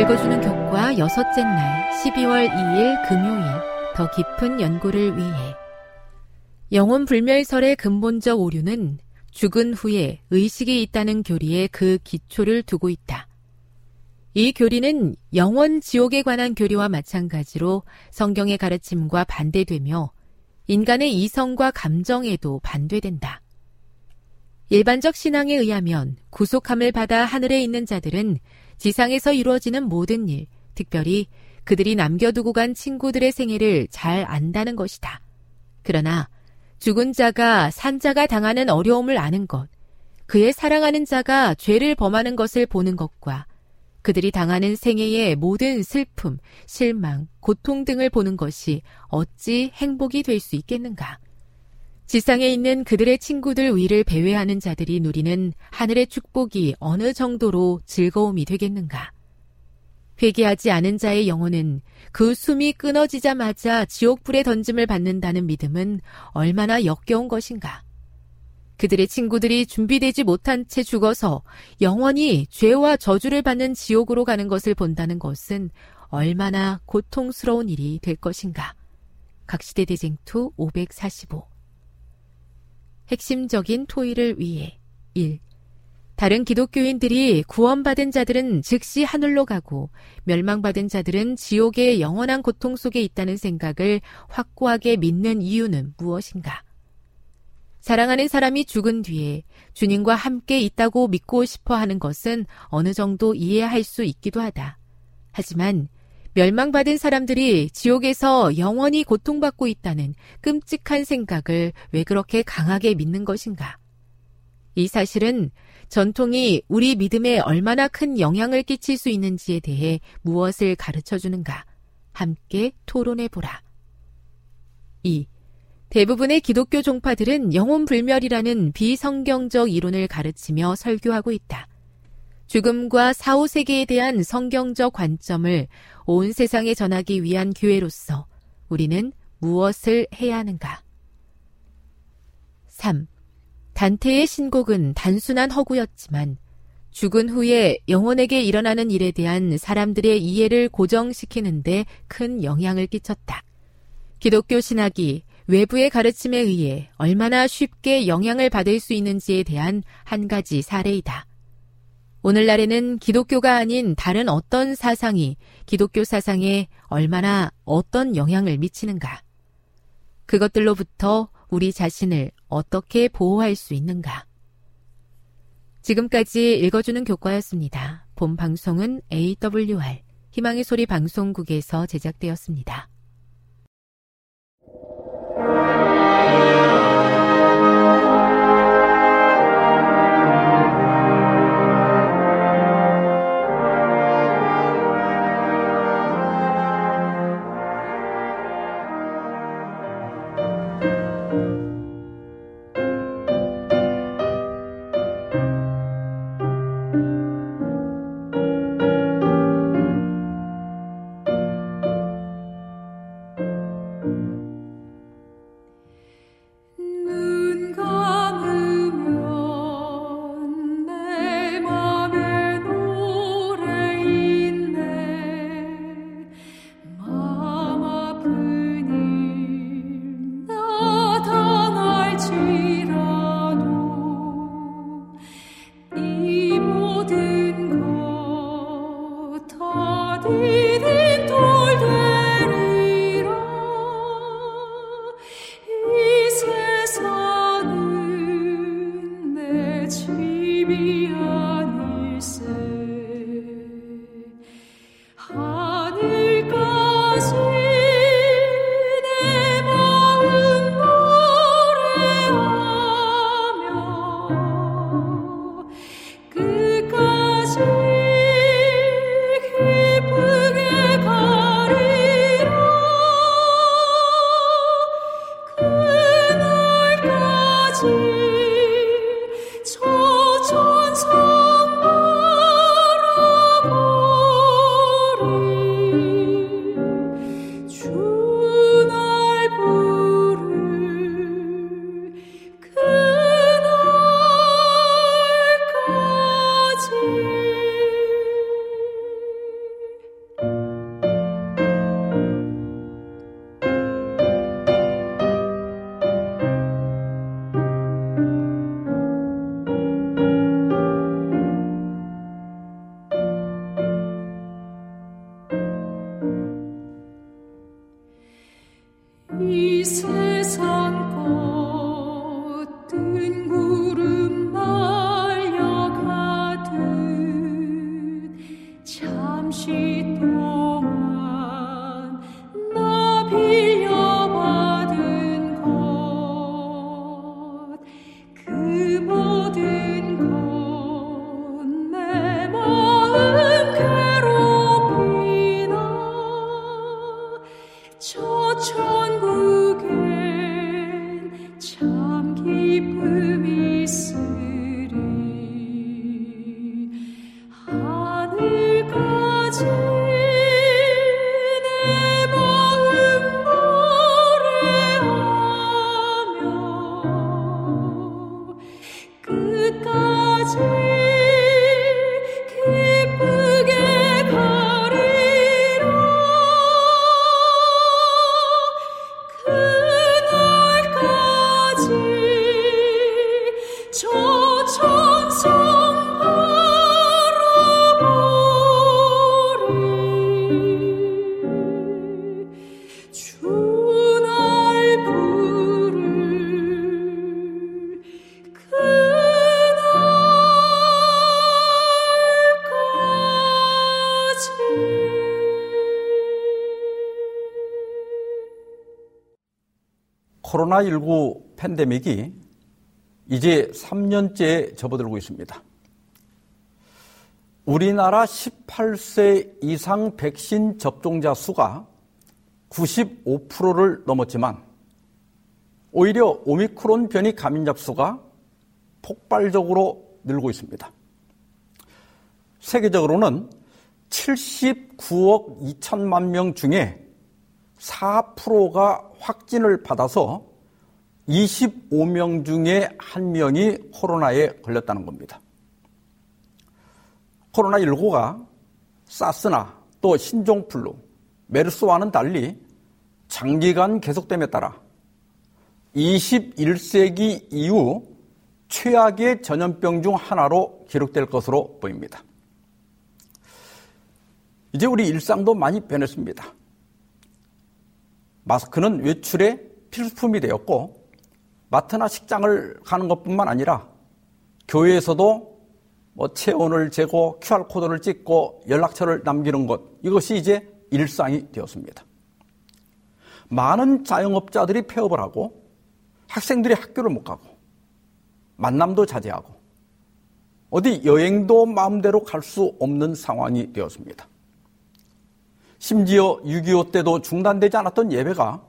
읽어주는 교과 여섯째 날 12월 2일 금요일 더 깊은 연구를 위해 영혼 불멸설의 근본적 오류는 죽은 후에 의식이 있다는 교리에 그 기초를 두고 있다. 이 교리는 영원 지옥에 관한 교리와 마찬가지로 성경의 가르침과 반대되며 인간의 이성과 감정에도 반대된다. 일반적 신앙에 의하면 구속함을 받아 하늘에 있는 자들은 지상에서 이루어지는 모든 일, 특별히 그들이 남겨두고 간 친구들의 생애를 잘 안다는 것이다. 그러나 죽은 자가 산자가 당하는 어려움을 아는 것, 그의 사랑하는 자가 죄를 범하는 것을 보는 것과 그들이 당하는 생애의 모든 슬픔, 실망, 고통 등을 보는 것이 어찌 행복이 될 수 있겠는가? 지상에 있는 그들의 친구들 위를 배회하는 자들이 누리는 하늘의 축복이 어느 정도로 즐거움이 되겠는가? 회개하지 않은 자의 영혼은 그 숨이 끊어지자마자 지옥불에 던짐을 받는다는 믿음은 얼마나 역겨운 것인가? 그들의 친구들이 준비되지 못한 채 죽어서 영원히 죄와 저주를 받는 지옥으로 가는 것을 본다는 것은 얼마나 고통스러운 일이 될 것인가? 각시대 대쟁투 545 핵심적인 토의를 위해 1. 다른 기독교인들이 구원받은 자들은 즉시 하늘로 가고 멸망받은 자들은 지옥의 영원한 고통 속에 있다는 생각을 확고하게 믿는 이유는 무엇인가? 사랑하는 사람이 죽은 뒤에 주님과 함께 있다고 믿고 싶어 하는 것은 어느 정도 이해할 수 있기도 하다. 하지만 멸망받은 사람들이 지옥에서 영원히 고통받고 있다는 끔찍한 생각을 왜 그렇게 강하게 믿는 것인가? 이 사실은 전통이 우리 믿음에 얼마나 큰 영향을 끼칠 수 있는지에 대해 무엇을 가르쳐 주는가? 함께 토론해 보라. 2. 대부분의 기독교 종파들은 영혼 불멸이라는 비성경적 이론을 가르치며 설교하고 있다. 죽음과 사후 세계에 대한 성경적 관점을 온 세상에 전하기 위한 교회로서 우리는 무엇을 해야 하는가? 3. 단테의 신곡은 단순한 허구였지만 죽은 후에 영혼에게 일어나는 일에 대한 사람들의 이해를 고정시키는데 큰 영향을 끼쳤다. 기독교 신학이 외부의 가르침에 의해 얼마나 쉽게 영향을 받을 수 있는지에 대한 한 가지 사례이다. 오늘날에는 기독교가 아닌 다른 어떤 사상이 기독교 사상에 얼마나 어떤 영향을 미치는가. 그것들로부터 우리 자신을 어떻게 보호할 수 있는가? 지금까지 읽어주는 교과였습니다. 본 방송은 AWR 희망의 소리 방송국에서 제작되었습니다. 코로나19 팬데믹이 이제 3년째 접어들고 있습니다. 우리나라 18세 이상 백신 접종자 수가 95%를 넘었지만 오히려 오미크론 변이 감염자 수가 폭발적으로 늘고 있습니다. 세계적으로는 79억 2천만 명 중에 4%가 확진을 받아서 25명 중에 한 명이 코로나에 걸렸다는 겁니다. 코로나19가 사스나 또 신종플루, 메르스와는 달리 장기간 계속됨에 따라 21세기 이후 최악의 전염병 중 하나로 기록될 것으로 보입니다. 이제 우리 일상도 많이 변했습니다. 마스크는 외출에 필수품이 되었고 마트나 식장을 가는 것뿐만 아니라 교회에서도 뭐 체온을 재고 QR코드를 찍고 연락처를 남기는 것 이것이 이제 일상이 되었습니다. 많은 자영업자들이 폐업을 하고 학생들이 학교를 못 가고 만남도 자제하고 어디 여행도 마음대로 갈 수 없는 상황이 되었습니다. 심지어 6.25 때도 중단되지 않았던 예배가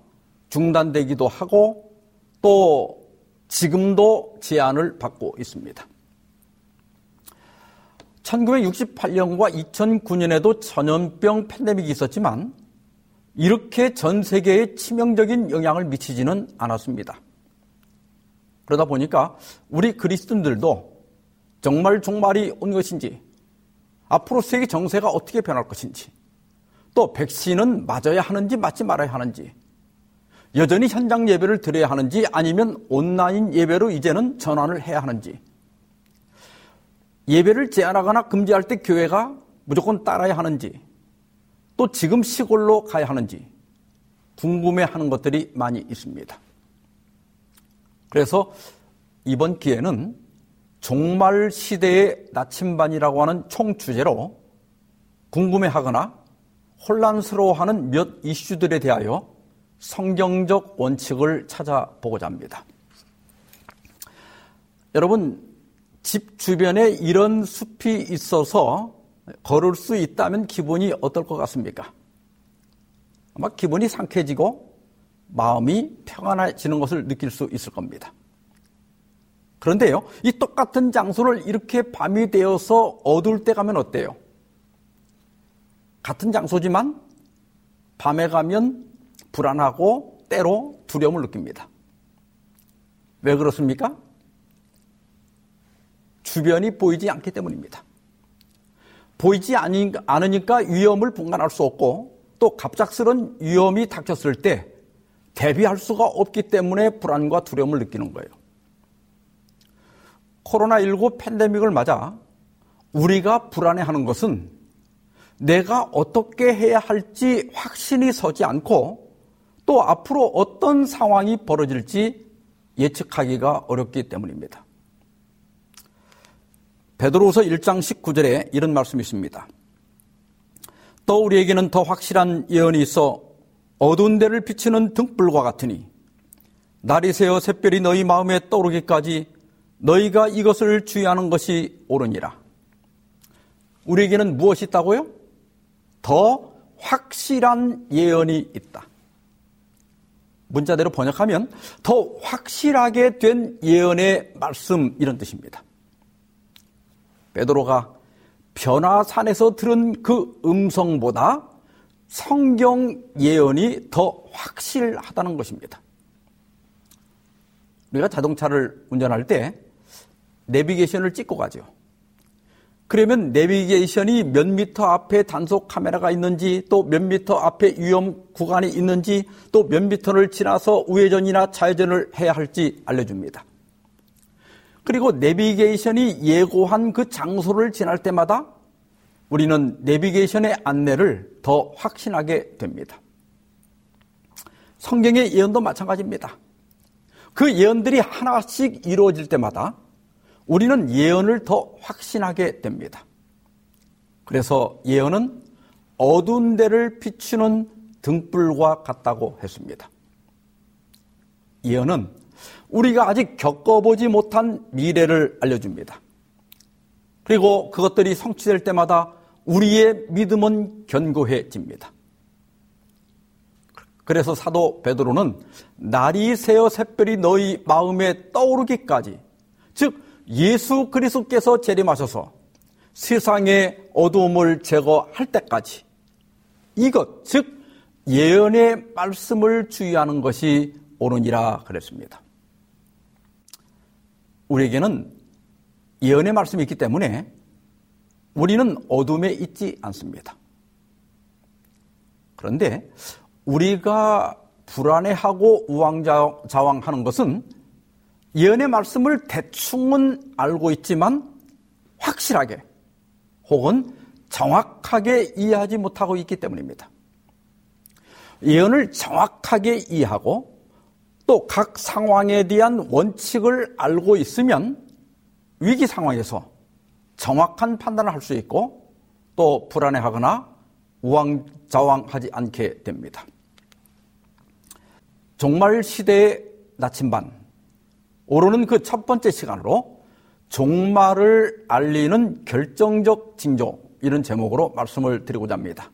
중단되기도 하고 또 지금도 제한을 받고 있습니다. 1968년과 2009년에도 전염병 팬데믹이 있었지만 이렇게 전 세계에 치명적인 영향을 미치지는 않았습니다. 그러다 보니까 우리 그리스도인들도 정말 종말이 온 것인지 앞으로 세계 정세가 어떻게 변할 것인지 또 백신은 맞아야 하는지 맞지 말아야 하는지 여전히 현장 예배를 드려야 하는지 아니면 온라인 예배로 이제는 전환을 해야 하는지 예배를 제한하거나 금지할 때 교회가 무조건 따라야 하는지 또 지금 시골로 가야 하는지 궁금해하는 것들이 많이 있습니다. 그래서 이번 기회는 종말 시대의 나침반이라고 하는 총 주제로 궁금해하거나 혼란스러워하는 몇 이슈들에 대하여 성경적 원칙을 찾아보고자 합니다. 여러분, 집 주변에 이런 숲이 있어서 걸을 수 있다면 기분이 어떨 것 같습니까? 아마 기분이 상쾌해지고 마음이 평안해지는 것을 느낄 수 있을 겁니다. 그런데요, 이 똑같은 장소를 이렇게 밤이 되어서 어두울 때 가면 어때요? 같은 장소지만 밤에 가면 불안하고 때로 두려움을 느낍니다. 왜 그렇습니까? 주변이 보이지 않기 때문입니다. 보이지 않으니까 위험을 분간할 수 없고 또 갑작스런 위험이 닥쳤을 때 대비할 수가 없기 때문에 불안과 두려움을 느끼는 거예요. 코로나19 팬데믹을 맞아 우리가 불안해하는 것은 내가 어떻게 해야 할지 확신이 서지 않고 또 앞으로 어떤 상황이 벌어질지 예측하기가 어렵기 때문입니다. 베드로서 1장 19절에 이런 말씀이 있습니다. 또 우리에게는 더 확실한 예언이 있어 어두운 데를 비치는 등불과 같으니 날이 새어 샛별이 너희 마음에 떠오르기까지 너희가 이것을 주의하는 것이 옳으니라. 우리에게는 무엇이 있다고요? 더 확실한 예언이 있다. 문자대로 번역하면 더 확실하게 된 예언의 말씀 이런 뜻입니다. 베드로가 변화산에서 들은 그 음성보다 성경 예언이 더 확실하다는 것입니다. 우리가 자동차를 운전할 때 내비게이션을 찍고 가죠. 그러면 내비게이션이 몇 미터 앞에 단속 카메라가 있는지 또 몇 미터 앞에 위험 구간이 있는지 또 몇 미터를 지나서 우회전이나 좌회전을 해야 할지 알려줍니다. 그리고 내비게이션이 예고한 그 장소를 지날 때마다 우리는 내비게이션의 안내를 더 확신하게 됩니다. 성경의 예언도 마찬가지입니다. 그 예언들이 하나씩 이루어질 때마다 우리는 예언을 더 확신하게 됩니다. 그래서 예언은 어두운 데를 비추는 등불과 같다고 했습니다. 예언은 우리가 아직 겪어보지 못한 미래를 알려줍니다. 그리고 그것들이 성취될 때마다 우리의 믿음은 견고해집니다. 그래서 사도 베드로는 날이 새어 샛별이 너희 마음에 떠오르기까지 즉 예수 그리스도께서 재림하셔서 세상의 어두움을 제거할 때까지 이것 즉 예언의 말씀을 주의하는 것이 옳으니라 그랬습니다. 우리에게는 예언의 말씀이 있기 때문에 우리는 어둠에 있지 않습니다. 그런데 우리가 불안해하고 우왕좌왕하는 것은 예언의 말씀을 대충은 알고 있지만 확실하게 혹은 정확하게 이해하지 못하고 있기 때문입니다. 예언을 정확하게 이해하고 또 각 상황에 대한 원칙을 알고 있으면 위기 상황에서 정확한 판단을 할 수 있고 또 불안해하거나 우왕좌왕하지 않게 됩니다. 종말 시대의 나침반 오르는 그 첫 번째 시간으로 종말을 알리는 결정적 징조 이런 제목으로 말씀을 드리고자 합니다.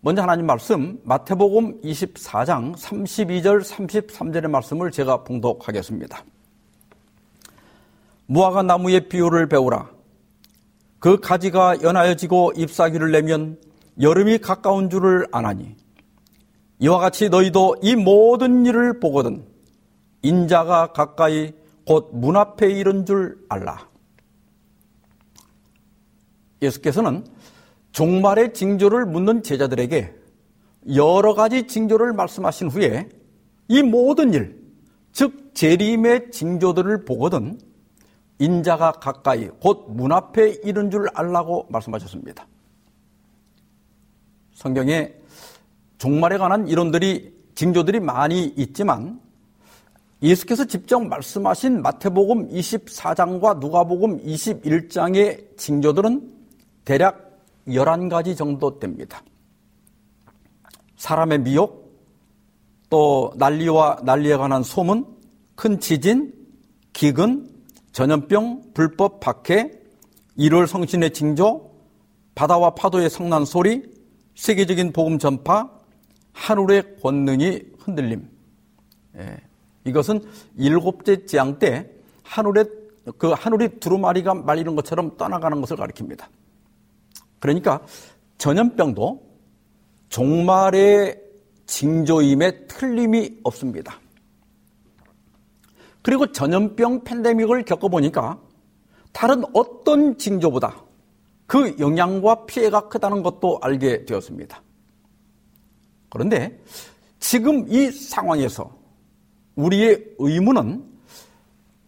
먼저 하나님 말씀 마태복음 24장 32절 33절의 말씀을 제가 봉독하겠습니다. 무화과 나무의 비유를 배우라. 그 가지가 연하여지고 잎사귀를 내면 여름이 가까운 줄을 아나니 이와 같이 너희도 이 모든 일을 보거든 인자가 가까이 곧 문 앞에 이른 줄 알라. 예수께서는 종말의 징조를 묻는 제자들에게 여러 가지 징조를 말씀하신 후에 이 모든 일, 즉 재림의 징조들을 보거든 인자가 가까이 곧 문 앞에 이른 줄 알라고 말씀하셨습니다. 성경에 종말에 관한 이론들이 징조들이 많이 있지만 예수께서 직접 말씀하신 마태복음 24장과 누가복음 21장의 징조들은 대략 11가지 정도 됩니다. 사람의 미혹, 또 난리와 난리에 관한 소문, 큰 지진, 기근, 전염병, 불법 박해, 1월 성신의 징조, 바다와 파도의 성난 소리, 세계적인 복음 전파, 하늘의 권능이 흔들림. 예, 이것은 일곱째 재앙 때 하늘에 그 하늘이 두루마리가 말리는 것처럼 떠나가는 것을 가리킵니다. 그러니까 전염병도 종말의 징조임에 틀림이 없습니다. 그리고 전염병 팬데믹을 겪어보니까 다른 어떤 징조보다 그 영향과 피해가 크다는 것도 알게 되었습니다. 그런데 지금 이 상황에서 우리의 의문은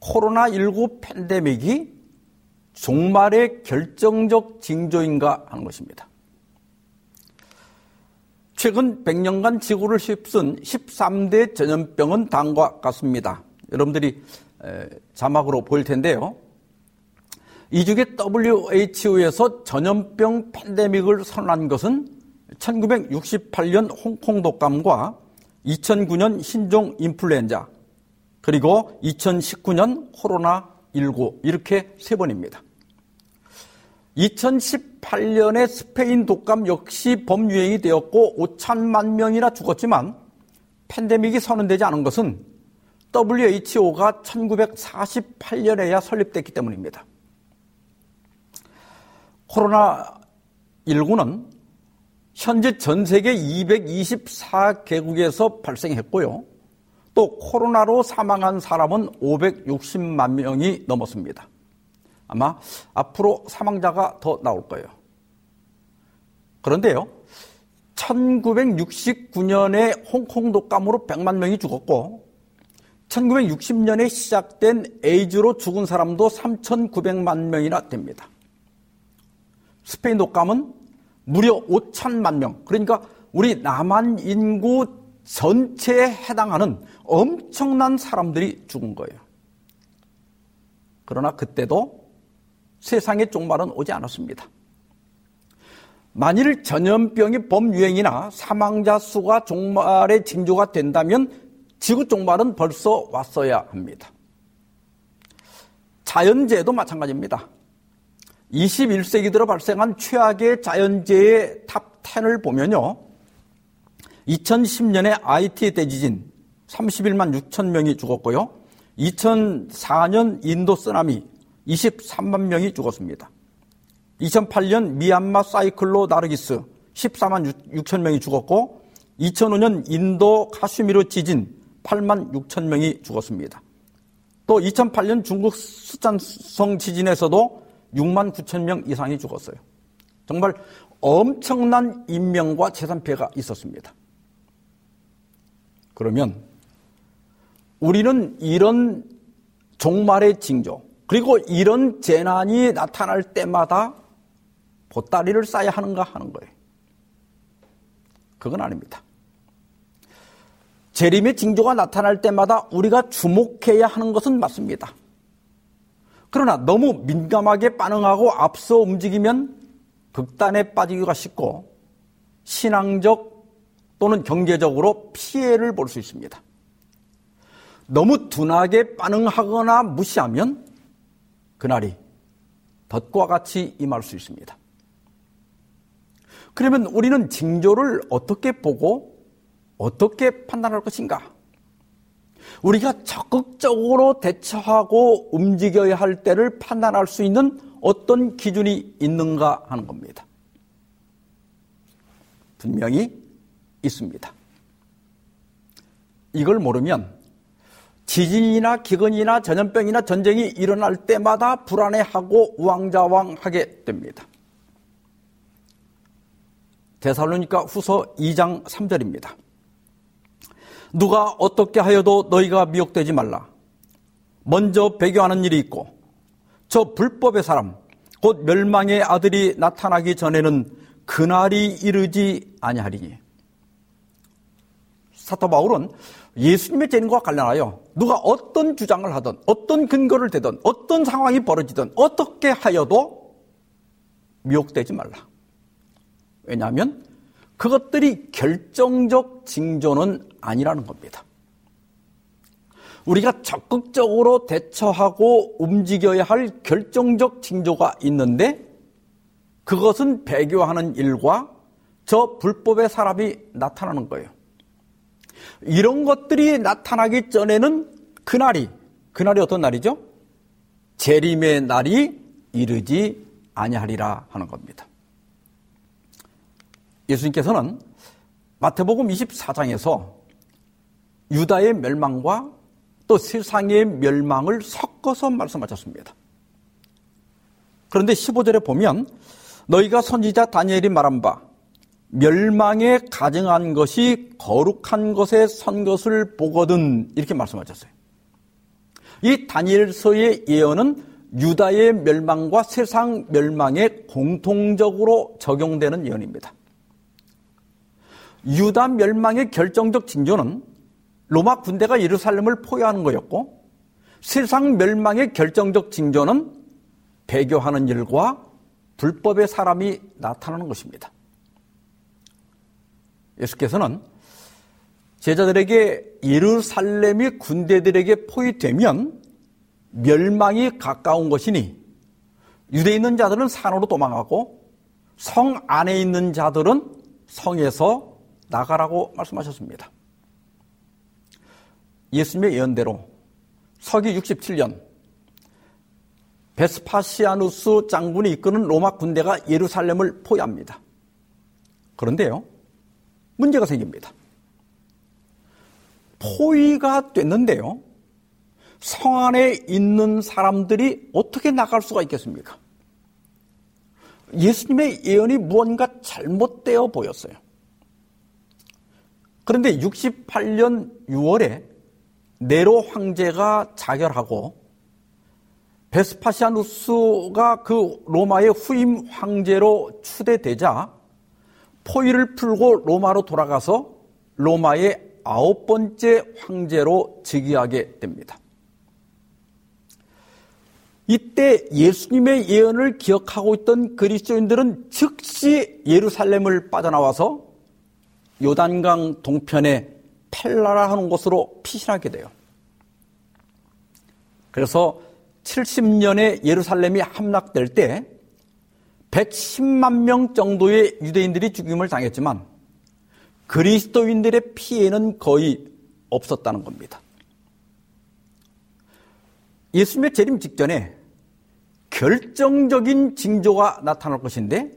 코로나19 팬데믹이 종말의 결정적 징조인가 하는 것입니다. 최근 100년간 지구를 휩쓴 13대 전염병은 다음과 같습니다. 여러분들이 자막으로 보일 텐데요. 이 중에 WHO에서 전염병 팬데믹을 선언한 것은 1968년 홍콩 독감과 2009년 신종 인플루엔자 그리고 2019년 코로나19 이렇게 세 번입니다. 2018년에 스페인 독감 역시 범유행이 되었고 5천만 명이나 죽었지만 팬데믹이 선언되지 않은 것은 WHO가 1948년에야 설립됐기 때문입니다. 코로나19는 현재 전 세계 224개국에서 발생했고요. 또 코로나로 사망한 사람은 560만 명이 넘었습니다. 아마 앞으로 사망자가 더 나올 거예요. 그런데요, 1969년에 홍콩 독감으로 100만 명이 죽었고, 1960년에 시작된 에이즈로 죽은 사람도 3,900만 명이나 됩니다. 스페인 독감은 무려 5천만 명, 그러니까 우리 남한 인구 전체에 해당하는 엄청난 사람들이 죽은 거예요. 그러나 그때도 세상의 종말은 오지 않았습니다. 만일 전염병이 범유행이나 사망자 수가 종말의 징조가 된다면 지구 종말은 벌써 왔어야 합니다. 자연재해도 마찬가지입니다. 21세기 들어 발생한 최악의 자연재해 top 10을 보면요. 2010년에 아이티 대지진 31만 6천 명이 죽었고요. 2004년 인도 쓰나미 23만 명이 죽었습니다. 2008년 미얀마 사이클로 나르기스 14만 6천 명이 죽었고 2005년 인도 카슈미르 지진 8만 6천 명이 죽었습니다. 또 2008년 중국 수잔성 지진에서도 6만 9천 명 이상이 죽었어요. 정말 엄청난 인명과 재산 피해가 있었습니다. 그러면 우리는 이런 종말의 징조, 그리고 이런 재난이 나타날 때마다 보따리를 싸야 하는가 하는 거예요. 그건 아닙니다. 재림의 징조가 나타날 때마다 우리가 주목해야 하는 것은 맞습니다. 그러나 너무 민감하게 반응하고 앞서 움직이면 극단에 빠지기가 쉽고 신앙적 또는 경제적으로 피해를 볼 수 있습니다. 너무 둔하게 반응하거나 무시하면 그날이 덫과 같이 임할 수 있습니다. 그러면 우리는 징조를 어떻게 보고 어떻게 판단할 것인가? 우리가 적극적으로 대처하고 움직여야 할 때를 판단할 수 있는 어떤 기준이 있는가 하는 겁니다. 분명히 있습니다. 이걸 모르면 지진이나 기근이나 전염병이나 전쟁이 일어날 때마다 불안해하고 우왕좌왕하게 됩니다. 데살로니가 후서 2장 3절입니다. 누가 어떻게 하여도 너희가 미혹되지 말라. 먼저 배교하는 일이 있고 저 불법의 사람 곧 멸망의 아들이 나타나기 전에는 그날이 이르지 아니하리니. 사도 바울은 예수님의 재림과 관련하여 누가 어떤 주장을 하든 어떤 근거를 대든 어떤 상황이 벌어지든 어떻게 하여도 미혹되지 말라. 왜냐하면 그것들이 결정적 징조는 아니라는 겁니다. 우리가 적극적으로 대처하고 움직여야 할 결정적 징조가 있는데 그것은 배교하는 일과 저 불법의 사람이 나타나는 거예요. 이런 것들이 나타나기 전에는 그날이 그날이 어떤 날이죠? 재림의 날이 이르지 아니하리라 하는 겁니다. 예수님께서는 마태복음 24장에서 유다의 멸망과 또 세상의 멸망을 섞어서 말씀하셨습니다. 그런데 15절에 보면 너희가 선지자 다니엘이 말한 바 멸망에 가증한 것이 거룩한 것에 선 것을 보거든 이렇게 말씀하셨어요. 이 다니엘서의 예언은 유다의 멸망과 세상 멸망에 공통적으로 적용되는 예언입니다. 유다 멸망의 결정적 징조는 로마 군대가 예루살렘을 포위하는 거였고 세상 멸망의 결정적 징조는 배교하는 일과 불법의 사람이 나타나는 것입니다. 예수께서는 제자들에게 예루살렘이 군대들에게 포위되면 멸망이 가까운 것이니 유대에 있는 자들은 산으로 도망하고 성 안에 있는 자들은 성에서 나가라고 말씀하셨습니다. 예수님의 예언대로 서기 67년 베스파시아누스 장군이 이끄는 로마 군대가 예루살렘을 포위합니다. 그런데요, 문제가 생깁니다. 포위가 됐는데요, 성 안에 있는 사람들이 어떻게 나갈 수가 있겠습니까? 예수님의 예언이 무언가 잘못되어 보였어요. 그런데 68년 6월에 네로 황제가 자결하고 베스파시아누스가 그 로마의 후임 황제로 추대되자 포위를 풀고 로마로 돌아가서 로마의 아홉 번째 황제로 즉위하게 됩니다. 이때 예수님의 예언을 기억하고 있던 그리스도인들은 즉시 예루살렘을 빠져나와서 요단강 동편에 펠라라 하는 곳으로 피신하게 돼요. 그래서 70년에 예루살렘이 함락될 때 110만 명 정도의 유대인들이 죽임을 당했지만 그리스도인들의 피해는 거의 없었다는 겁니다. 예수님의 재림 직전에 결정적인 징조가 나타날 것인데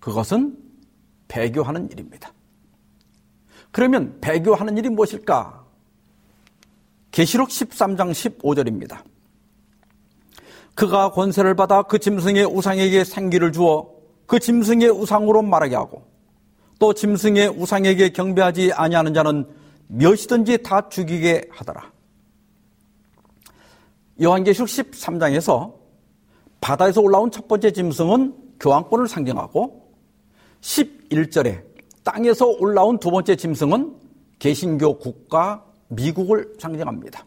그것은 배교하는 일입니다. 그러면 배교하는 일이 무엇일까? 계시록 13장 15절입니다. 그가 권세를 받아 그 짐승의 우상에게 생기를 주어 그 짐승의 우상으로 말하게 하고 또 짐승의 우상에게 경배하지 아니하는 자는 몇이든지 다 죽이게 하더라. 요한계시록 13장에서 바다에서 올라온 첫 번째 짐승은 교황권을 상징하고 11절에 땅에서 올라온 두 번째 짐승은 개신교 국가 미국을 상징합니다.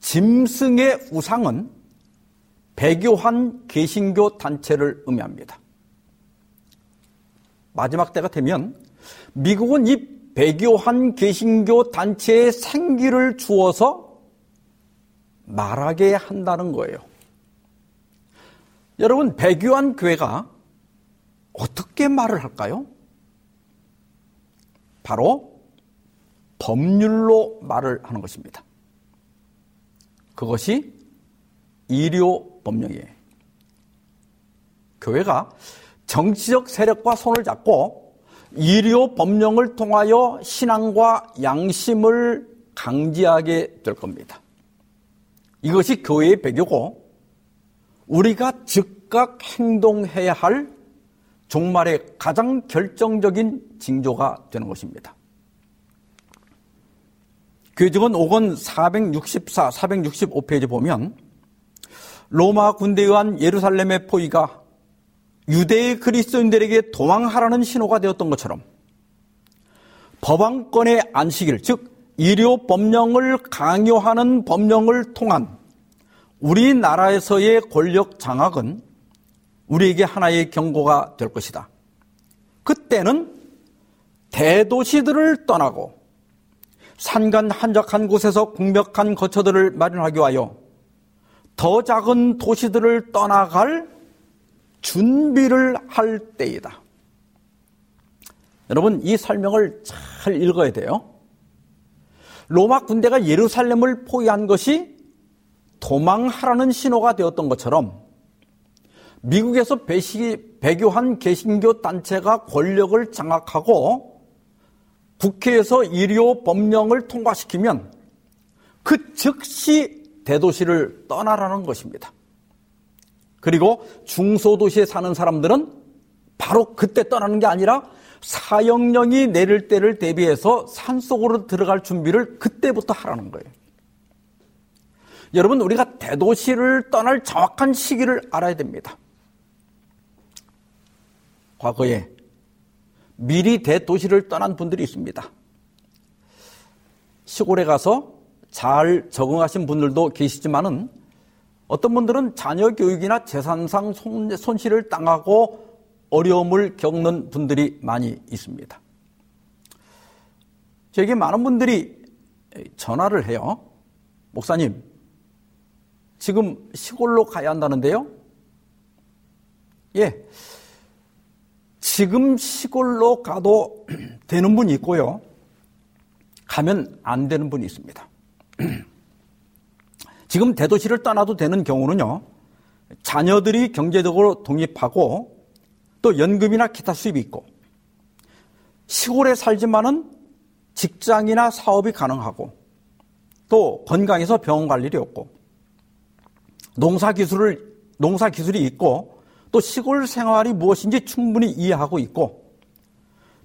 짐승의 우상은 배교한 개신교 단체를 의미합니다. 마지막 때가 되면 미국은 이 배교한 개신교 단체에 생기를 주어서 말하게 한다는 거예요. 여러분, 배교한 교회가 어떻게 말을 할까요? 바로 법률로 말을 하는 것입니다. 그것이 이료 법령이에요. 교회가 정치적 세력과 손을 잡고 이료 법령을 통하여 신앙과 양심을 강지하게 될 겁니다. 이것이 교회의 배교고 우리가 즉각 행동해야 할 종말의 가장 결정적인 징조가 되는 것입니다. 교직원 5권 464, 465페이지 보면 로마 군대에 의한 예루살렘의 포위가 유대의 그리스도인들에게 도망하라는 신호가 되었던 것처럼 법왕권의 안식일, 즉 일요 법령을 강요하는 법령을 통한 우리나라에서의 권력 장악은 우리에게 하나의 경고가 될 것이다. 그때는 대도시들을 떠나고 산간 한적한 곳에서 궁벽한 거처들을 마련하기 위하여 더 작은 도시들을 떠나갈 준비를 할 때이다. 여러분, 이 설명을 잘 읽어야 돼요. 로마 군대가 예루살렘을 포위한 것이 도망하라는 신호가 되었던 것처럼 미국에서 배시, 배교한 개신교 단체가 권력을 장악하고 국회에서 일요 법령을 통과시키면 그 즉시 대도시를 떠나라는 것입니다. 그리고 중소도시에 사는 사람들은 바로 그때 떠나는 게 아니라 사형령이 내릴 때를 대비해서 산속으로 들어갈 준비를 그때부터 하라는 거예요. 여러분, 우리가 대도시를 떠날 정확한 시기를 알아야 됩니다. 과거에 미리 대도시를 떠난 분들이 있습니다. 시골에 가서 잘 적응하신 분들도 계시지만은 어떤 분들은 자녀 교육이나 재산상 손실을 당하고 어려움을 겪는 분들이 많이 있습니다. 저에게 많은 분들이 전화를 해요. 목사님, 지금 시골로 가야 한다는데요? 예. 지금 시골로 가도 되는 분이 있고요. 가면 안 되는 분이 있습니다. 지금 대도시를 떠나도 되는 경우는요. 자녀들이 경제적으로 독립하고 또 연금이나 기타 수입이 있고 시골에 살지만은 직장이나 사업이 가능하고 또 건강해서 병원 갈 일이 없고 농사 기술을 농사 기술이 있고 또 시골 생활이 무엇인지 충분히 이해하고 있고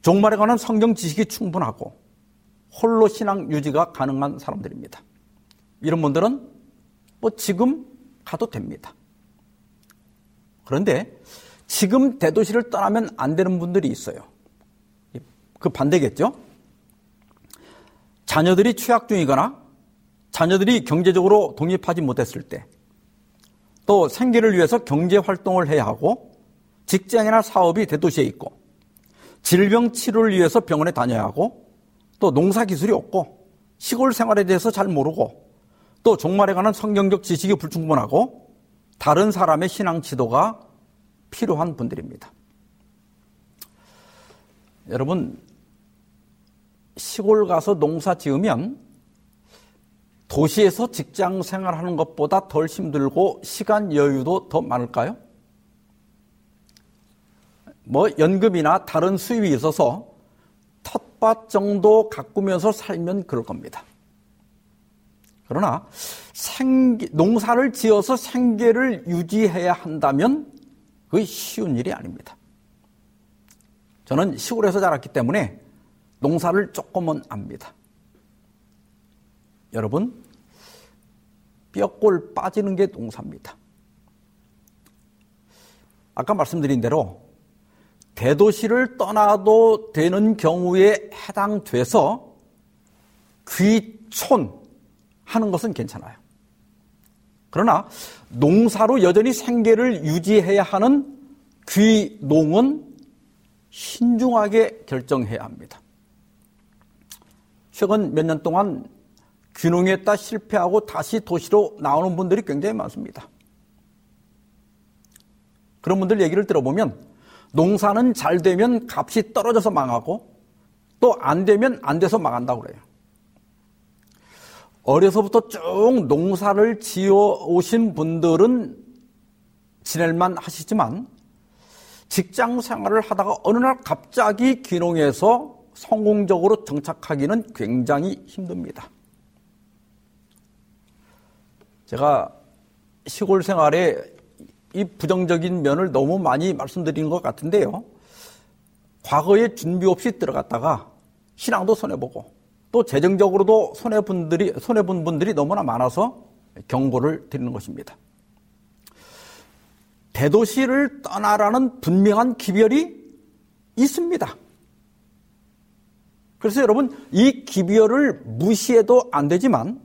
종말에 관한 성경 지식이 충분하고 홀로 신앙 유지가 가능한 사람들입니다. 이런 분들은 뭐 지금 가도 됩니다. 그런데 지금 대도시를 떠나면 안 되는 분들이 있어요. 그 반대겠죠? 자녀들이 취약 중이거나 자녀들이 경제적으로 독립하지 못했을 때, 또 생계를 위해서 경제 활동을 해야 하고, 직장이나 사업이 대도시에 있고, 질병 치료를 위해서 병원에 다녀야 하고, 또 농사 기술이 없고, 시골 생활에 대해서 잘 모르고, 또 종말에 관한 성경적 지식이 불충분하고 다른 사람의 신앙 지도가 필요한 분들입니다. 여러분, 시골 가서 농사 지으면 도시에서 직장 생활하는 것보다 덜 힘들고 시간 여유도 더 많을까요? 뭐 연금이나 다른 수입이 있어서 텃밭 정도 가꾸면서 살면 그럴 겁니다. 그러나 생 농사를 지어서 생계를 유지해야 한다면 그게 쉬운 일이 아닙니다. 저는 시골에서 자랐기 때문에 농사를 조금은 압니다. 여러분, 뼈골 빠지는 게 농사입니다. 아까 말씀드린 대로 대도시를 떠나도 되는 경우에 해당돼서 귀촌 하는 것은 괜찮아요. 그러나 농사로 여전히 생계를 유지해야 하는 귀농은 신중하게 결정해야 합니다. 최근 몇 년 동안 귀농했다 실패하고 다시 도시로 나오는 분들이 굉장히 많습니다. 그런 분들 얘기를 들어보면 농사는 잘 되면 값이 떨어져서 망하고 또 안 되면 안 돼서 망한다고 그래요. 어려서부터 쭉 농사를 지어 오신 분들은 지낼만 하시지만 직장 생활을 하다가 어느 날 갑자기 귀농해서 성공적으로 정착하기는 굉장히 힘듭니다. 제가 시골 생활에 이 부정적인 면을 너무 많이 말씀드린 것 같은데요. 과거에 준비 없이 들어갔다가 신앙도 손해보고 또 재정적으로도 손해분들이, 손해본 분들이 너무나 많아서 경고를 드리는 것입니다. 대도시를 떠나라는 분명한 기별이 있습니다. 그래서 여러분, 이 기별을 무시해도 안 되지만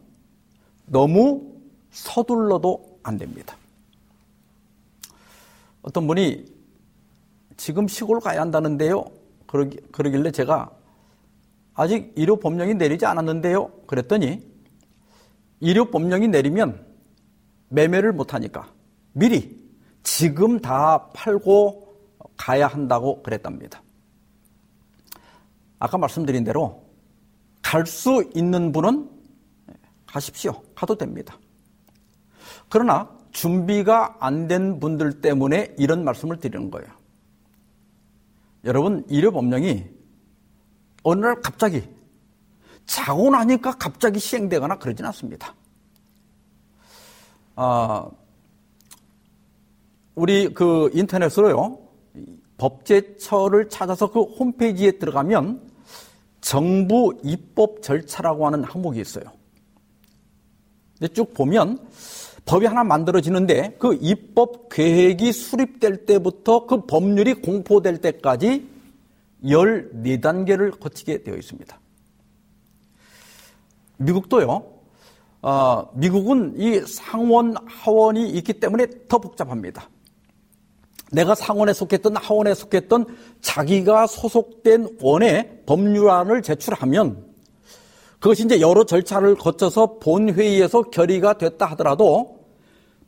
너무 서둘러도 안 됩니다. 어떤 분이 지금 시골 가야 한다는데요. 그러기, 그러길래 제가 아직 일요 법령이 내리지 않았는데요. 그랬더니 일요 법령이 내리면 매매를 못하니까 미리 지금 다 팔고 가야 한다고 그랬답니다. 아까 말씀드린 대로 갈 수 있는 분은 가십시오. 가도 됩니다. 그러나 준비가 안 된 분들 때문에 이런 말씀을 드리는 거예요. 여러분, 일요법령이 어느 날 갑자기 자고 나니까 갑자기 시행되거나 그러진 않습니다. 아, 우리 그 인터넷으로요, 법제처를 찾아서 그 홈페이지에 들어가면 정부 입법 절차라고 하는 항목이 있어요. 근데 쭉 보면 법이 하나 만들어지는데 그 입법 계획이 수립될 때부터 그 법률이 공포될 때까지 14단계를 거치게 되어 있습니다. 미국도요, 어, 미국은 이 상원, 하원이 있기 때문에 더 복잡합니다. 내가 상원에 속했던 하원에 속했던 자기가 소속된 원에 법률안을 제출하면 그것이 이제 여러 절차를 거쳐서 본회의에서 결의가 됐다 하더라도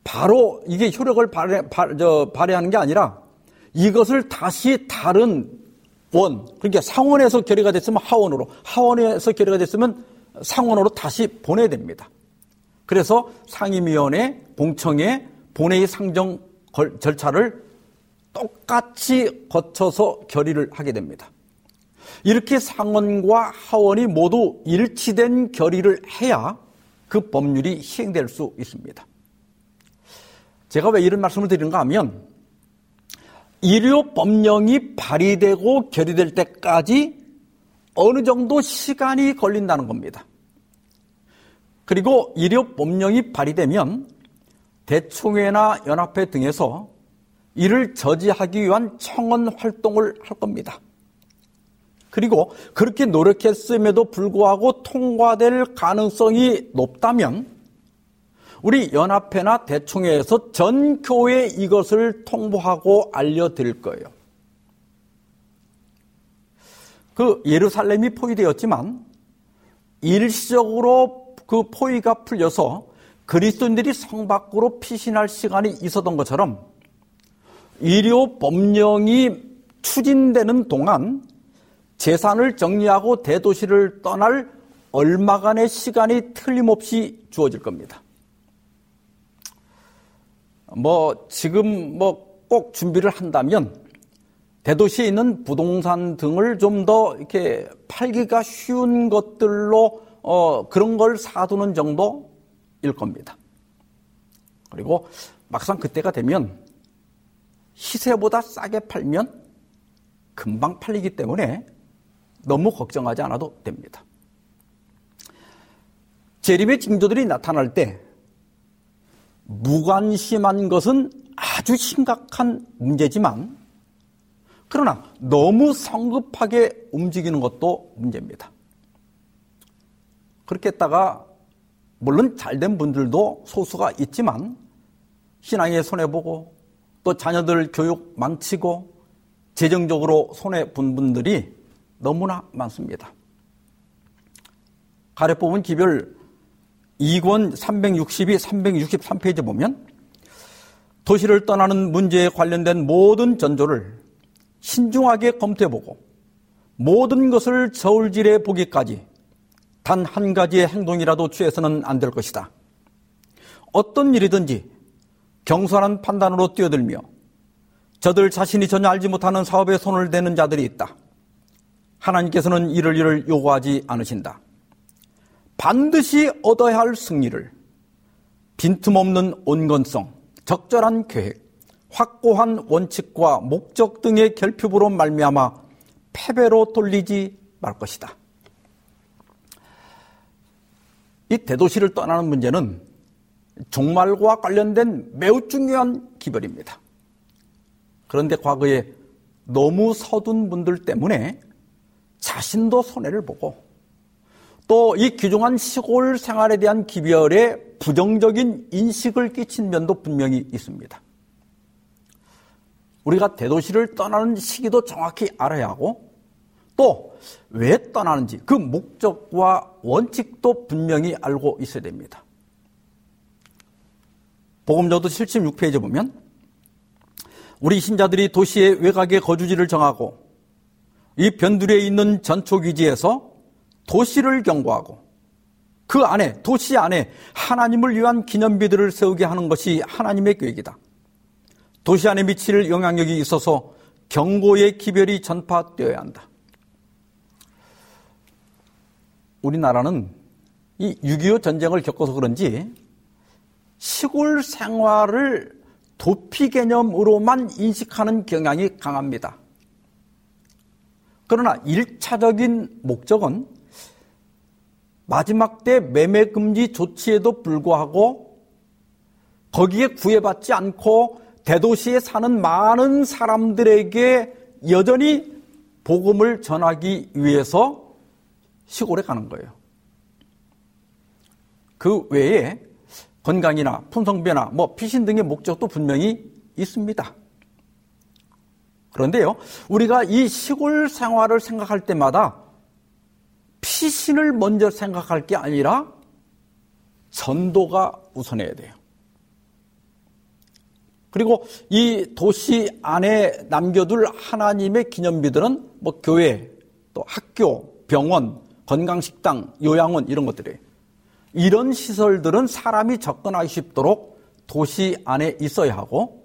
바로 이게 효력을 발휘, 발휘하는 게 아니라 이것을 다시 다른 원, 그러니까 상원에서 결의가 됐으면 하원으로, 하원에서 결의가 됐으면 상원으로 다시 보내야 됩니다. 그래서 상임위원회, 봉청회, 본회의 상정 절차를 똑같이 거쳐서 결의를 하게 됩니다. 이렇게 상원과 하원이 모두 일치된 결의를 해야 그 법률이 시행될 수 있습니다. 제가 왜 이런 말씀을 드리는가 하면 일요 법령이 발의되고 결의될 때까지 어느 정도 시간이 걸린다는 겁니다. 그리고 일요 법령이 발의되면 대총회나 연합회 등에서 이를 저지하기 위한 청원 활동을 할 겁니다. 그리고 그렇게 노력했음에도 불구하고 통과될 가능성이 높다면 우리 연합회나 대총회에서 전 교회에 이것을 통보하고 알려드릴 거예요. 그 예루살렘이 포위되었지만 일시적으로 그 포위가 풀려서 그리스도인들이 성 밖으로 피신할 시간이 있었던 것처럼 일요 법령이 추진되는 동안 재산을 정리하고 대도시를 떠날 얼마간의 시간이 틀림없이 주어질 겁니다. 뭐 지금 뭐 꼭 준비를 한다면 대도시에 있는 부동산 등을 좀 더 이렇게 팔기가 쉬운 것들로 어 그런 걸 사두는 정도일 겁니다. 그리고 막상 그때가 되면 시세보다 싸게 팔면 금방 팔리기 때문에 너무 걱정하지 않아도 됩니다. 재림의 징조들이 나타날 때 무관심한 것은 아주 심각한 문제지만 그러나 너무 성급하게 움직이는 것도 문제입니다. 그렇게 했다가 물론 잘된 분들도 소수가 있지만 신앙에 손해보고 또 자녀들 교육 망치고 재정적으로 손해본 분들이 너무나 많습니다. 가래 뽑은 기별 2권 362, 363페이지 보면 도시를 떠나는 문제에 관련된 모든 전조를 신중하게 검토해보고 모든 것을 저울질해 보기까지 단 한 가지의 행동이라도 취해서는 안 될 것이다. 어떤 일이든지 경솔한 판단으로 뛰어들며 저들 자신이 전혀 알지 못하는 사업에 손을 대는 자들이 있다. 하나님께서는 이를 이를 요구하지 않으신다. 반드시 얻어야 할 승리를 빈틈없는 온건성, 적절한 계획, 확고한 원칙과 목적 등의 결핍으로 말미암아 패배로 돌리지 말 것이다. 이 대도시를 떠나는 문제는 종말과 관련된 매우 중요한 기별입니다. 그런데 과거에 너무 서둔 분들 때문에 자신도 손해를 보고 또 이 귀중한 시골 생활에 대한 기별에 부정적인 인식을 끼친 면도 분명히 있습니다. 우리가 대도시를 떠나는 시기도 정확히 알아야 하고 또 왜 떠나는지 그 목적과 원칙도 분명히 알고 있어야 됩니다. 복음저도 76페이지 보면 우리 신자들이 도시의 외곽의 거주지를 정하고 이 변두리에 있는 전초기지에서 도시를 경고하고 그 안에 도시 안에 하나님을 위한 기념비들을 세우게 하는 것이 하나님의 계획이다. 도시 안에 미칠 영향력이 있어서 경고의 기별이 전파되어야 한다. 우리나라는 이 6.25 전쟁을 겪어서 그런지 시골 생활을 도피 개념으로만 인식하는 경향이 강합니다. 그러나 1차적인 목적은 마지막 때 매매 금지 조치에도 불구하고 거기에 구애받지 않고 대도시에 사는 많은 사람들에게 여전히 복음을 전하기 위해서 시골에 가는 거예요. 그 외에 건강이나 품성 변화, 뭐 피신 등의 목적도 분명히 있습니다. 그런데요, 우리가 이 시골 생활을 생각할 때마다 피신을 먼저 생각할 게 아니라 전도가 우선해야 돼요. 그리고 이 도시 안에 남겨둘 하나님의 기념비들은 뭐 교회, 또 학교, 병원, 건강식당, 요양원 이런 것들이에요. 이런 시설들은 사람이 접근하기 쉽도록 도시 안에 있어야 하고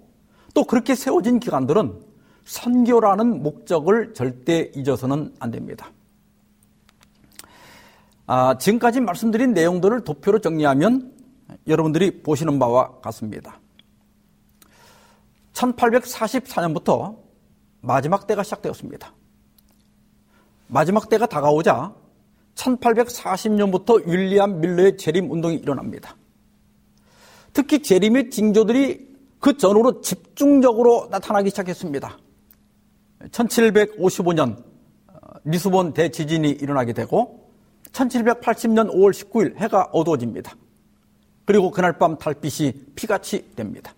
또 그렇게 세워진 기관들은 선교라는 목적을 절대 잊어서는 안 됩니다. 아, 지금까지 말씀드린 내용들을 도표로 정리하면 여러분들이 보시는 바와 같습니다. 1844년부터 마지막 때가 시작되었습니다. 마지막 때가 다가오자 1840년부터 윌리엄 밀러의 재림 운동이 일어납니다. 특히 재림의 징조들이 그 전후로 집중적으로 나타나기 시작했습니다. 1755년 어, 리스본 대지진이 일어나게 되고 1780년 5월 19일 해가 어두워집니다. 그리고 그날 밤 달빛이 피같이 됩니다.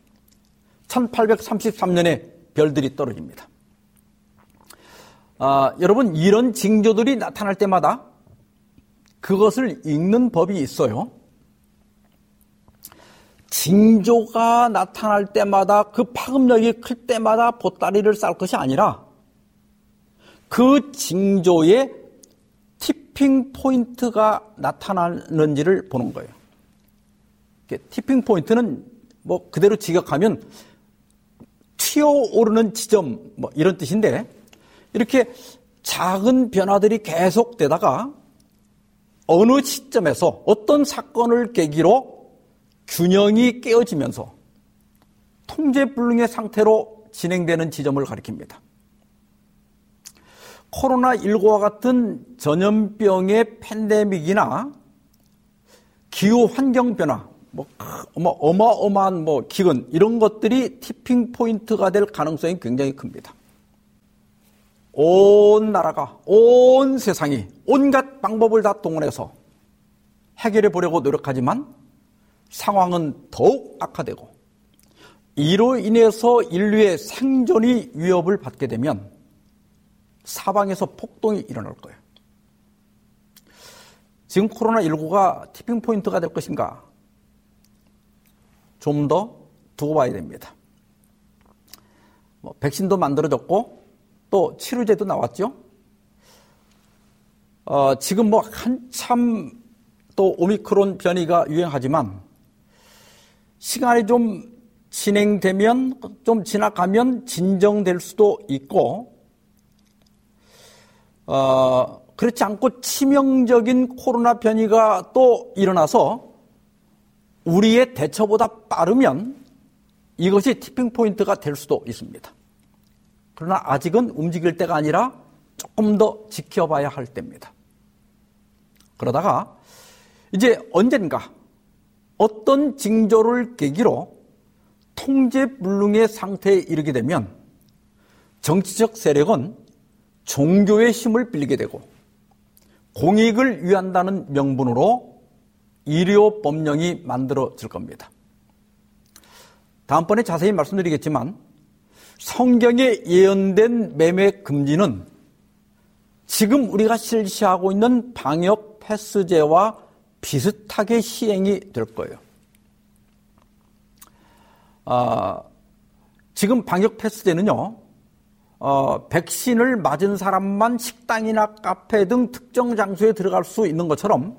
1833년에 별들이 떨어집니다. 아, 여러분 이런 징조들이 나타날 때마다 그것을 읽는 법이 있어요. 징조가 나타날 때마다 그 파급력이 클 때마다 보따리를 쌀 것이 아니라 그 징조에 티핑 포인트가 나타나는지를 보는 거예요. 티핑 포인트는 뭐 그대로 직역하면 튀어오르는 지점 뭐 이런 뜻인데 이렇게 작은 변화들이 계속되다가 어느 시점에서 어떤 사건을 계기로 균형이 깨어지면서 통제불능의 상태로 진행되는 지점을 가리킵니다. 코로나19와 같은 전염병의 팬데믹이나 기후 환경 변화, 뭐, 뭐 어마어마한 뭐 기근 이런 것들이 티핑 포인트가 될 가능성이 굉장히 큽니다. 온 나라가, 온 세상이 온갖 방법을 다 동원해서 해결해 보려고 노력하지만 상황은 더욱 악화되고 이로 인해서 인류의 생존이 위협을 받게 되면 사방에서 폭동이 일어날 거예요. 지금 코로나19가 티핑 포인트가 될 것인가? 좀 더 두고 봐야 됩니다. 뭐 백신도 만들어졌고 또 치료제도 나왔죠. 어, 지금 뭐 한참 또 오미크론 변이가 유행하지만 시간이 좀 진행되면 좀 지나가면 진정될 수도 있고 어, 그렇지 않고 치명적인 코로나 변이가 또 일어나서 우리의 대처보다 빠르면 이것이 티핑 포인트가 될 수도 있습니다. 그러나 아직은 움직일 때가 아니라 조금 더 지켜봐야 할 때입니다. 그러다가 이제 언젠가 어떤 징조를 계기로 통제불능의 상태에 이르게 되면 정치적 세력은 종교의 힘을 빌리게 되고 공익을 위한다는 명분으로 의료 법령이 만들어질 겁니다. 다음번에 자세히 말씀드리겠지만 성경에 예언된 매매 금지는 지금 우리가 실시하고 있는 방역 패스제와 비슷하게 시행이 될 거예요. 아, 지금 방역 패스제는요, 어, 백신을 맞은 사람만 식당이나 카페 등 특정 장소에 들어갈 수 있는 것처럼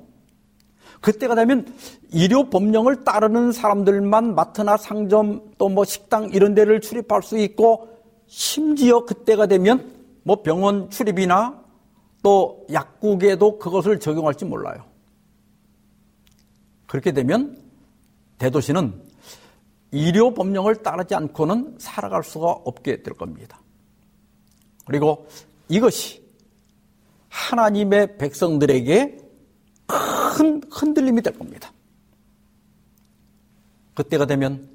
그때가 되면 의료 법령을 따르는 사람들만 마트나 상점 또 뭐 식당 이런 데를 출입할 수 있고 심지어 그때가 되면 뭐 병원 출입이나 또 약국에도 그것을 적용할지 몰라요. 그렇게 되면 대도시는 의료 법령을 따르지 않고는 살아갈 수가 없게 될 겁니다. 그리고 이것이 하나님의 백성들에게 큰 흔들림이 될 겁니다. 그때가 되면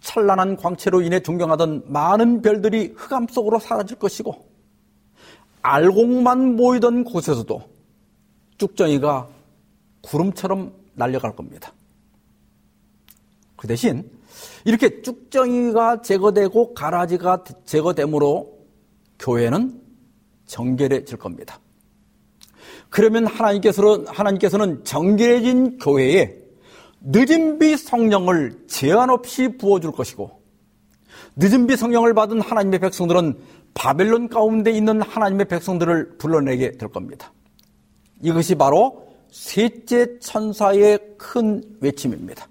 찬란한 광채로 인해 존경하던 많은 별들이 흑암 속으로 사라질 것이고 알곡만 모이던 곳에서도 쭉정이가 구름처럼 날려갈 겁니다. 그 대신 이렇게 쭉정이가 제거되고 가라지가 제거되므로 교회는 정결해질 겁니다. 그러면 하나님께서는, 하나님께서는 정결해진 교회에 늦은 비 성령을 제한 없이 부어줄 것이고 늦은 비 성령을 받은 하나님의 백성들은 바벨론 가운데 있는 하나님의 백성들을 불러내게 될 겁니다. 이것이 바로 셋째 천사의 큰 외침입니다.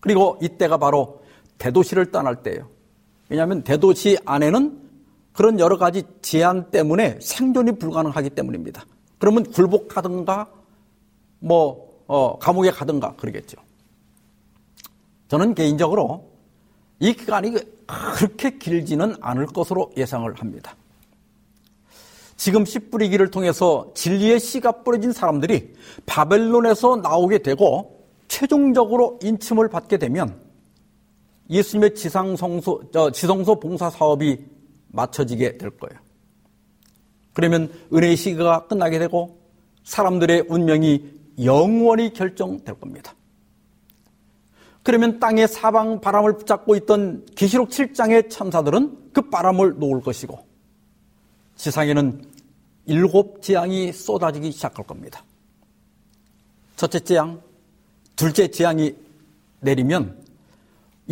그리고 이때가 바로 대도시를 떠날 때예요. 왜냐하면 대도시 안에는 그런 여러 가지 제한 때문에 생존이 불가능하기 때문입니다. 그러면 굴복하든가 뭐 어, 감옥에 가든가 그러겠죠. 저는 개인적으로 이 기간이 그렇게 길지는 않을 것으로 예상을 합니다. 지금 씨 뿌리기를 통해서 진리의 씨가 뿌려진 사람들이 바벨론에서 나오게 되고 최종적으로 인침을 받게 되면 예수님의 지상성소, 지성소 봉사 사업이 맞춰지게 될 거예요. 그러면 은혜의 시기가 끝나게 되고 사람들의 운명이 영원히 결정될 겁니다. 그러면 땅의 사방 바람을 붙잡고 있던 계시록 7장의 천사들은 그 바람을 놓을 것이고 지상에는 일곱 재앙이 쏟아지기 시작할 겁니다. 첫째 재앙, 둘째 재앙이 내리면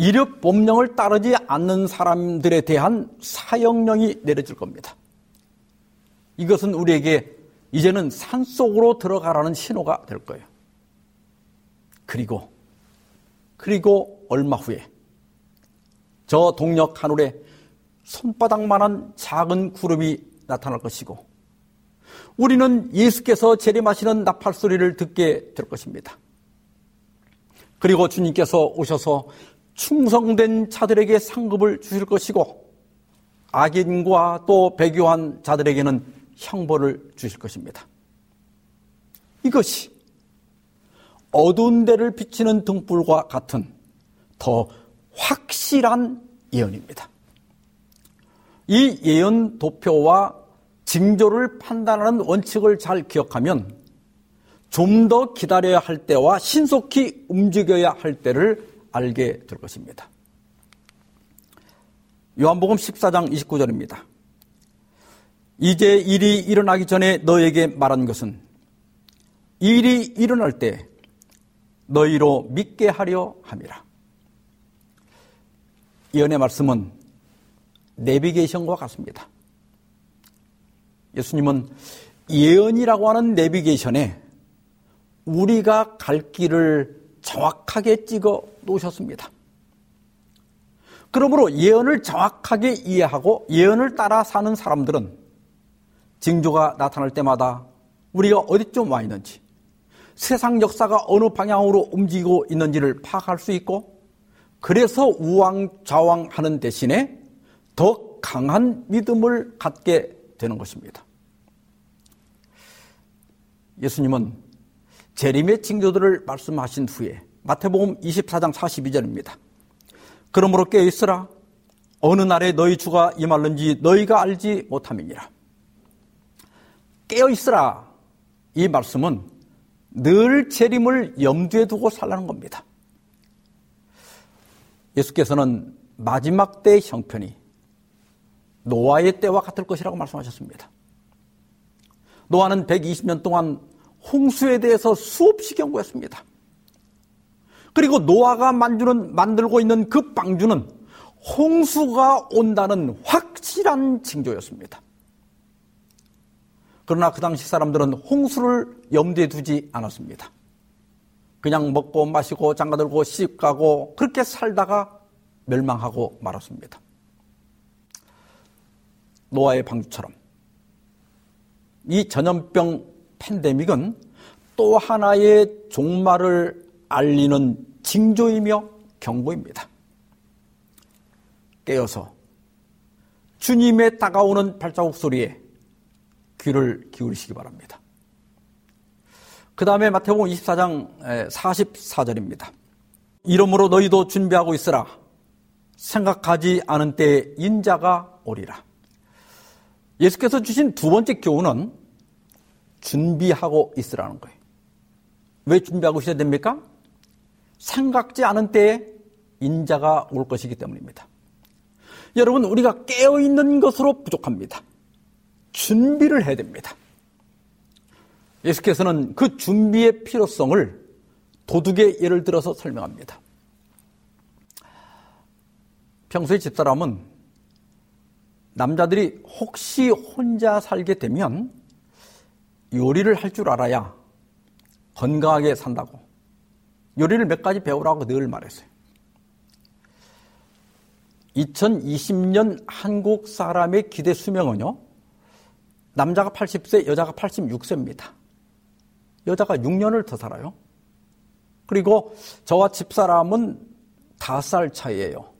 이력 법령을 따르지 않는 사람들에 대한 사형령이 내려질 겁니다. 이것은 우리에게 이제는 산 속으로 들어가라는 신호가 될 거예요. 그리고 그리고 얼마 후에 저 동력 하늘에 손바닥만한 작은 구름이 나타날 것이고 우리는 예수께서 재림하시는 나팔 소리를 듣게 될 것입니다. 그리고 주님께서 오셔서 충성된 자들에게 상급을 주실 것이고 악인과 또 배교한 자들에게는 형벌을 주실 것입니다. 이것이 어두운 데를 비치는 등불과 같은 더 확실한 예언입니다. 이 예언 도표와 징조를 판단하는 원칙을 잘 기억하면 좀 더 기다려야 할 때와 신속히 움직여야 할 때를 알게 될 것입니다. 요한복음 14장 29절입니다. 이제 일이 일어나기 전에 너에게 말한 것은 일이 일어날 때 너희로 믿게 하려 함이라. 예언의 말씀은 내비게이션과 같습니다. 예수님은 예언이라고 하는 내비게이션에 우리가 갈 길을 정확하게 찍어 놓으셨습니다. 그러므로 예언을 정확하게 이해하고 예언을 따라 사는 사람들은 징조가 나타날 때마다 우리가 어디쯤 와 있는지 세상 역사가 어느 방향으로 움직이고 있는지를 파악할 수 있고 그래서 우왕좌왕 하는 대신에 더 강한 믿음을 갖게 되는 것입니다. 예수님은 재림의 징조들을 말씀하신 후에 마태복음 24장 42절입니다. 그러므로 깨어 있으라 어느 날에 너희 주가 임할는지 너희가 알지 못함이니라. 깨어 있으라 이 말씀은 늘 재림을 염두에 두고 살라는 겁니다. 예수께서는 마지막 때의 형편이 노아의 때와 같을 것이라고 말씀하셨습니다. 노아는 120년 동안 홍수에 대해서 수없이 경고했습니다. 그리고 노아가 만주는, 만들고 있는 그 방주는 홍수가 온다는 확실한 징조였습니다. 그러나 그 당시 사람들은 홍수를 염두에 두지 않았습니다. 그냥 먹고 마시고 장가들고 시집 가고 그렇게 살다가 멸망하고 말았습니다. 노아의 방주처럼 이 전염병 팬데믹은 또 하나의 종말을 알리는 징조이며 경고입니다. 깨어서 주님의 다가오는 발자국 소리에 귀를 기울이시기 바랍니다. 그 다음에 마태복음 24장 44절입니다. 이러므로 너희도 준비하고 있으라. 생각하지 않은 때에 인자가 오리라. 예수께서 주신 두 번째 교훈은 준비하고 있으라는 거예요. 왜 준비하고 있어야 됩니까? 생각지 않은 때에 인자가 올 것이기 때문입니다. 여러분, 우리가 깨어있는 것으로 부족합니다. 준비를 해야 됩니다. 예수께서는 그 준비의 필요성을 도둑의 예를 들어서 설명합니다. 평소에 집사람은 남자들이 혹시 혼자 살게 되면 요리를 할 줄 알아야 건강하게 산다고 요리를 몇 가지 배우라고 늘 말했어요. 2020년 한국 사람의 기대 수명은요, 남자가 80세, 여자가 86세입니다. 여자가 6년을 더 살아요. 그리고 저와 집사람은 5살 차이예요.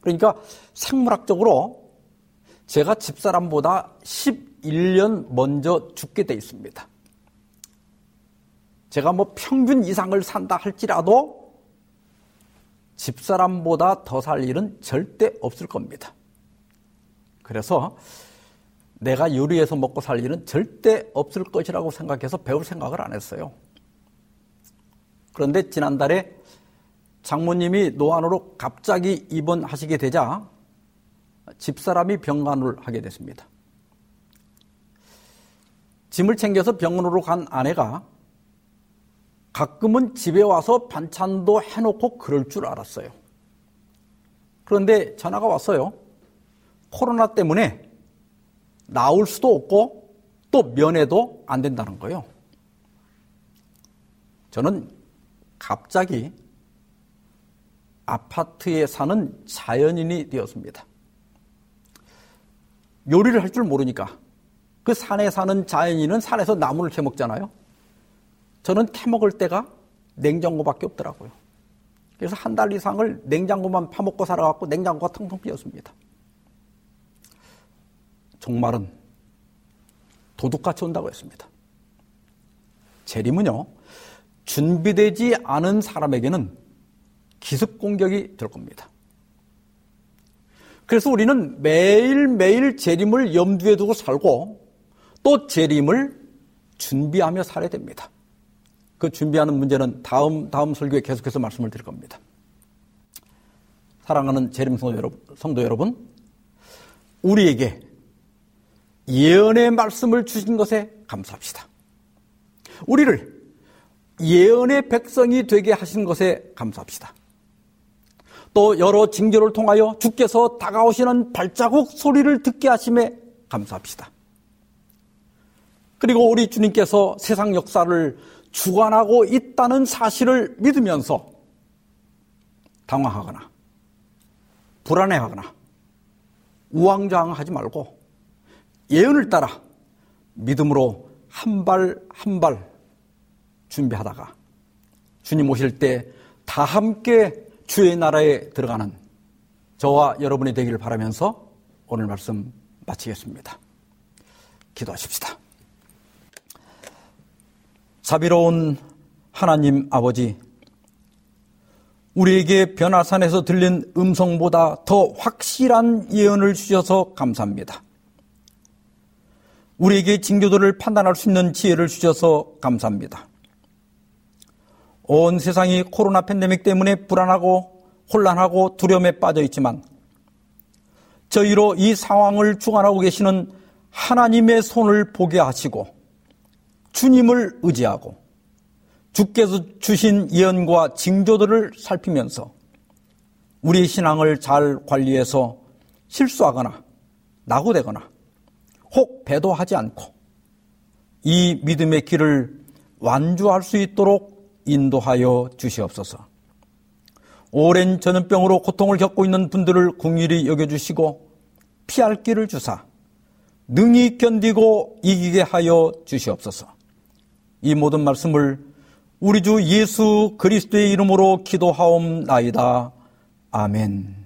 그러니까 생물학적으로 제가 집사람보다 11년 먼저 죽게 돼 있습니다. 제가 뭐 평균 이상을 산다 할지라도 집사람보다 더 살 일은 절대 없을 겁니다. 그래서 내가 요리해서 먹고 살 일은 절대 없을 것이라고 생각해서 배울 생각을 안 했어요. 그런데 지난달에 장모님이 노안으로 갑자기 입원하시게 되자 집사람이 병간호를 하게 됐습니다. 짐을 챙겨서 병원으로 간 아내가 가끔은 집에 와서 반찬도 해놓고 그럴 줄 알았어요. 그런데 전화가 왔어요. 코로나 때문에 나올 수도 없고 또 면회도 안 된다는 거예요. 저는 갑자기 아파트에 사는 자연인이 되었습니다. 요리를 할 줄 모르니까 그 산에 사는 자연인은 산에서 나무를 캐먹잖아요. 저는 캐먹을 때가 냉장고밖에 없더라고요. 그래서 한 달 이상을 냉장고만 파먹고 살아갖고 냉장고가 텅텅 비었습니다. 종말은 도둑같이 온다고 했습니다. 재림은요, 준비되지 않은 사람에게는 기습 공격이 될 겁니다. 그래서 우리는 매일매일 재림을 염두에 두고 살고 또 재림을 준비하며 살아야 됩니다. 그 준비하는 문제는 다음, 다음 설교에 계속해서 말씀을 드릴 겁니다. 사랑하는 재림 성도 여러분, 성도 여러분, 우리에게 예언의 말씀을 주신 것에 감사합시다. 우리를 예언의 백성이 되게 하신 것에 감사합시다. 또 여러 징조를 통하여 주께서 다가오시는 발자국 소리를 듣게 하심에 감사합시다. 그리고 우리 주님께서 세상 역사를 주관하고 있다는 사실을 믿으면서 당황하거나 불안해하거나 우왕좌왕하지 말고 예언을 따라 믿음으로 한 발 한 발 준비하다가 주님 오실 때 다 함께 주의 나라에 들어가는 저와 여러분이 되기를 바라면서 오늘 말씀 마치겠습니다. 기도하십시다. 자비로운 하나님 아버지, 우리에게 변화산에서 들린 음성보다 더 확실한 예언을 주셔서 감사합니다. 우리에게 징조들을 판단할 수 있는 지혜를 주셔서 감사합니다. 온 세상이 코로나 팬데믹 때문에 불안하고 혼란하고 두려움에 빠져 있지만 저희로 이 상황을 주관하고 계시는 하나님의 손을 보게 하시고 주님을 의지하고 주께서 주신 예언과 징조들을 살피면서 우리 신앙을 잘 관리해서 실수하거나 낙오되거나 혹 배도하지 않고 이 믿음의 길을 완주할 수 있도록 인도하여 주시옵소서. 오랜 전염병으로 고통을 겪고 있는 분들을 궁일히 여겨주시고 피할 길을 주사 능히 견디고 이기게 하여 주시옵소서. 이 모든 말씀을 우리 주 예수 그리스도의 이름으로 기도하옵나이다. 아멘.